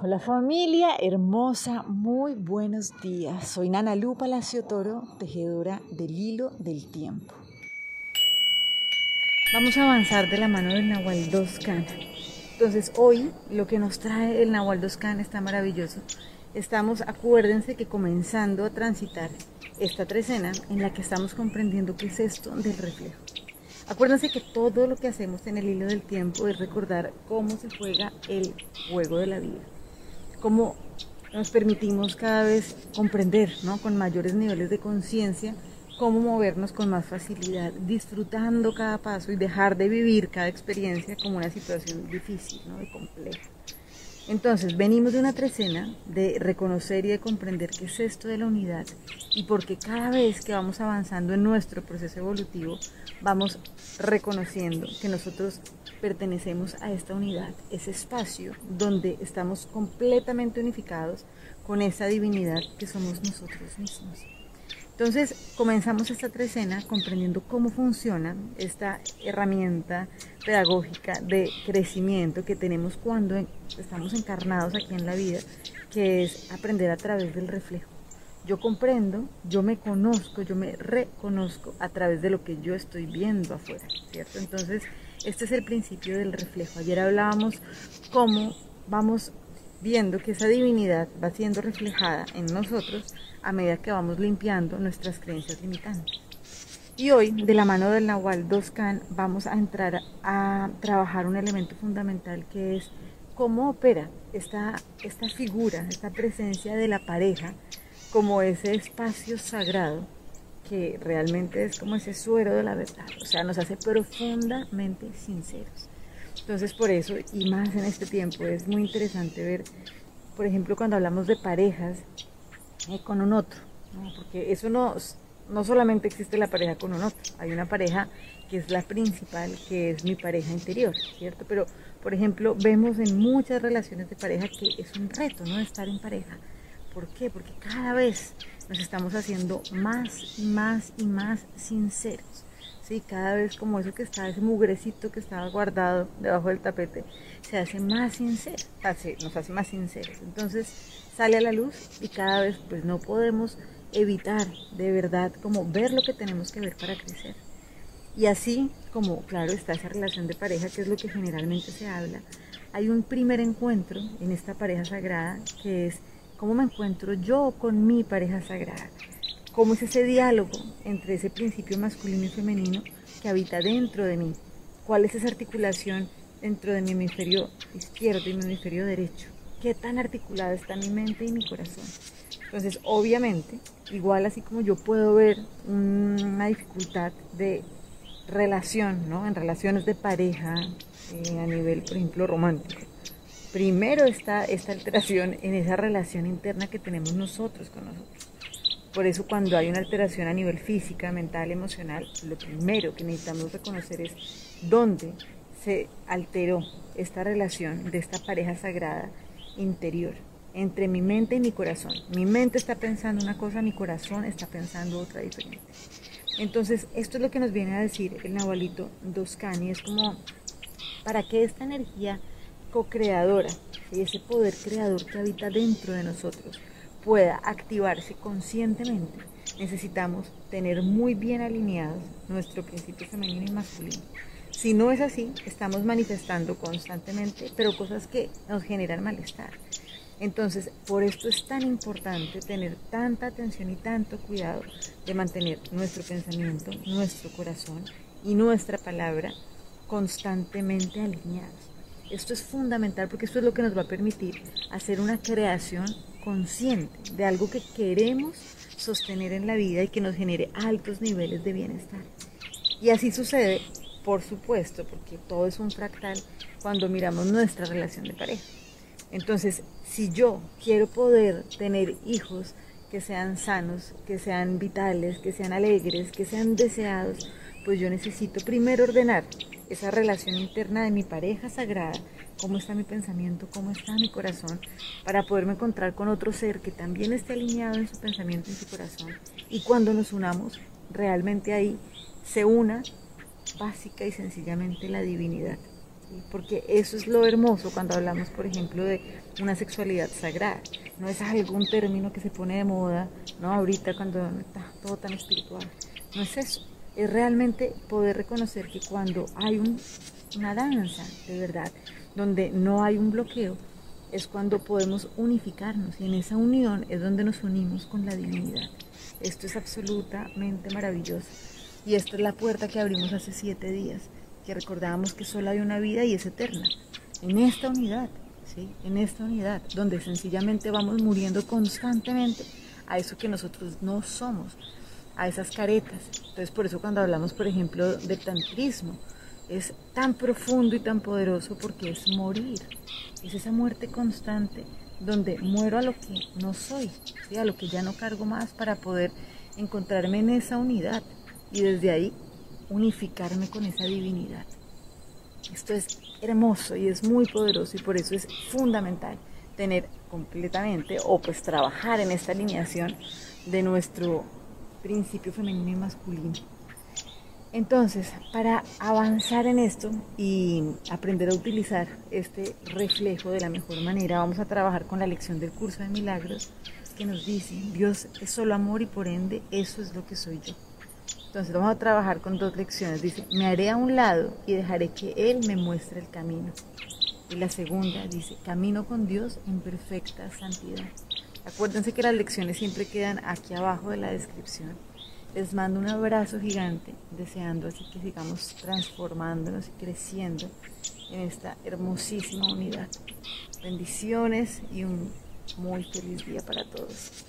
Hola familia hermosa, muy buenos días. Soy Nana Lu Palacio Toro, tejedora del hilo del tiempo. Vamos a avanzar de la mano del Nahual Doscan. Entonces hoy lo que nos trae el Nahual Doscan está maravilloso. Estamos, acuérdense que comenzando a transitar esta trecena en la que estamos comprendiendo qué es esto del reflejo. Acuérdense que todo lo que hacemos en el hilo del tiempo es recordar cómo se juega el juego de la vida cómo nos permitimos cada vez comprender, ¿no? con mayores niveles de conciencia, cómo movernos con más facilidad, disfrutando cada paso y dejar de vivir cada experiencia como una situación difícil ¿no? y compleja. Entonces, venimos de una trecena de reconocer y de comprender qué es esto de la unidad y porque cada vez que vamos avanzando en nuestro proceso evolutivo, vamos reconociendo que nosotros pertenecemos a esta unidad, ese espacio donde estamos completamente unificados con esa divinidad que somos nosotros mismos. Entonces comenzamos esta trecena comprendiendo cómo funciona esta herramienta pedagógica de crecimiento que tenemos cuando estamos encarnados aquí en la vida, que es aprender a través del reflejo. Yo comprendo, yo me conozco, yo me reconozco a través de lo que yo estoy viendo afuera, ¿cierto? Entonces, este es el principio del reflejo. Ayer hablábamos cómo vamos viendo que esa divinidad va siendo reflejada en nosotros a medida que vamos limpiando nuestras creencias limitantes. Y hoy, de la mano del Nahual Doscan, vamos a entrar a trabajar un elemento fundamental que es cómo opera esta, esta figura, esta presencia de la pareja como ese espacio sagrado que realmente es como ese suero de la verdad, o sea, nos hace profundamente sinceros. Entonces, por eso, y más en este tiempo, es muy interesante ver, por ejemplo, cuando hablamos de parejas eh, con un otro, porque eso no, no solamente existe la pareja con un otro, hay una pareja que es la principal, que es mi pareja interior, ¿cierto? Pero, por ejemplo, vemos en muchas relaciones de pareja que es un reto, ¿no? Estar en pareja. ¿Por qué? Porque cada vez nos estamos haciendo más y más y más sinceros. ¿Sí? Cada vez como eso que está, ese mugrecito que estaba guardado debajo del tapete, se hace más sincero, nos hace más sinceros. Entonces sale a la luz y cada vez pues no podemos evitar de verdad como ver lo que tenemos que ver para crecer. Y así como, claro, está esa relación de pareja, que es lo que generalmente se habla, hay un primer encuentro en esta pareja sagrada que es cómo me encuentro yo con mi pareja sagrada cómo es ese diálogo entre ese principio masculino y femenino que habita dentro de mí, cuál es esa articulación dentro de mi hemisferio izquierdo y mi hemisferio derecho, qué tan articulada está mi mente y mi corazón. Entonces, obviamente, igual así como yo puedo ver una dificultad de relación, ¿no? En relaciones de pareja, eh, a nivel, por ejemplo, romántico. Primero está esta alteración en esa relación interna que tenemos nosotros con nosotros. Por eso cuando hay una alteración a nivel física, mental, emocional, lo primero que necesitamos reconocer es dónde se alteró esta relación de esta pareja sagrada interior entre mi mente y mi corazón. Mi mente está pensando una cosa, mi corazón está pensando otra diferente. Entonces, esto es lo que nos viene a decir el Nahualito Doscani, es como para que esta energía co-creadora y ese poder creador que habita dentro de nosotros pueda activarse conscientemente, necesitamos tener muy bien alineados nuestro principio femenino y masculino. Si no es así, estamos manifestando constantemente, pero cosas que nos generan malestar. Entonces, por esto es tan importante tener tanta atención y tanto cuidado de mantener nuestro pensamiento, nuestro corazón y nuestra palabra constantemente alineados. Esto es fundamental porque esto es lo que nos va a permitir hacer una creación consciente de algo que queremos sostener en la vida y que nos genere altos niveles de bienestar. Y así sucede, por supuesto, porque todo es un fractal cuando miramos nuestra relación de pareja. Entonces, si yo quiero poder tener hijos que sean sanos, que sean vitales, que sean alegres, que sean deseados, pues yo necesito primero ordenar esa relación interna de mi pareja sagrada, cómo está mi pensamiento, cómo está mi corazón, para poderme encontrar con otro ser que también esté alineado en su pensamiento, en su corazón. Y cuando nos unamos, realmente ahí se una básica y sencillamente la divinidad. porque eso es lo hermoso cuando hablamos, por ejemplo, de una sexualidad sagrada. No es algún término que se pone de moda, ¿no? Ahorita cuando está todo tan espiritual. No es eso. Es realmente poder reconocer que cuando hay una danza de verdad, donde no hay un bloqueo, es cuando podemos unificarnos y en esa unión es donde nos unimos con la divinidad. Esto es absolutamente maravilloso y esta es la puerta que abrimos hace siete días, que recordábamos que solo hay una vida y es eterna. En esta unidad, ¿sí? En esta unidad, donde sencillamente vamos muriendo constantemente a eso que nosotros no somos, a esas caretas. Entonces por eso cuando hablamos, por ejemplo, del tantrismo, es tan profundo y tan poderoso porque es morir, es esa muerte constante donde muero a lo que no soy, a lo que ya no cargo más para poder encontrarme en esa unidad y desde ahí unificarme con esa divinidad. Esto es hermoso y es muy poderoso y por eso es fundamental tener completamente o pues trabajar en esta alineación de nuestro principio femenino y masculino. Entonces, para avanzar en esto y aprender a utilizar este reflejo de la mejor manera, vamos a trabajar con la lección del curso de milagros que nos dice, Dios es solo amor y por ende eso es lo que soy yo. Entonces vamos a trabajar con dos lecciones. Dice, me haré a un lado y dejaré que Él me muestre el camino. Y la segunda dice, camino con Dios en perfecta santidad. Acuérdense que las lecciones siempre quedan aquí abajo de la descripción. Les mando un abrazo gigante, deseando así que sigamos transformándonos y creciendo en esta hermosísima unidad. Bendiciones y un muy feliz día para todos.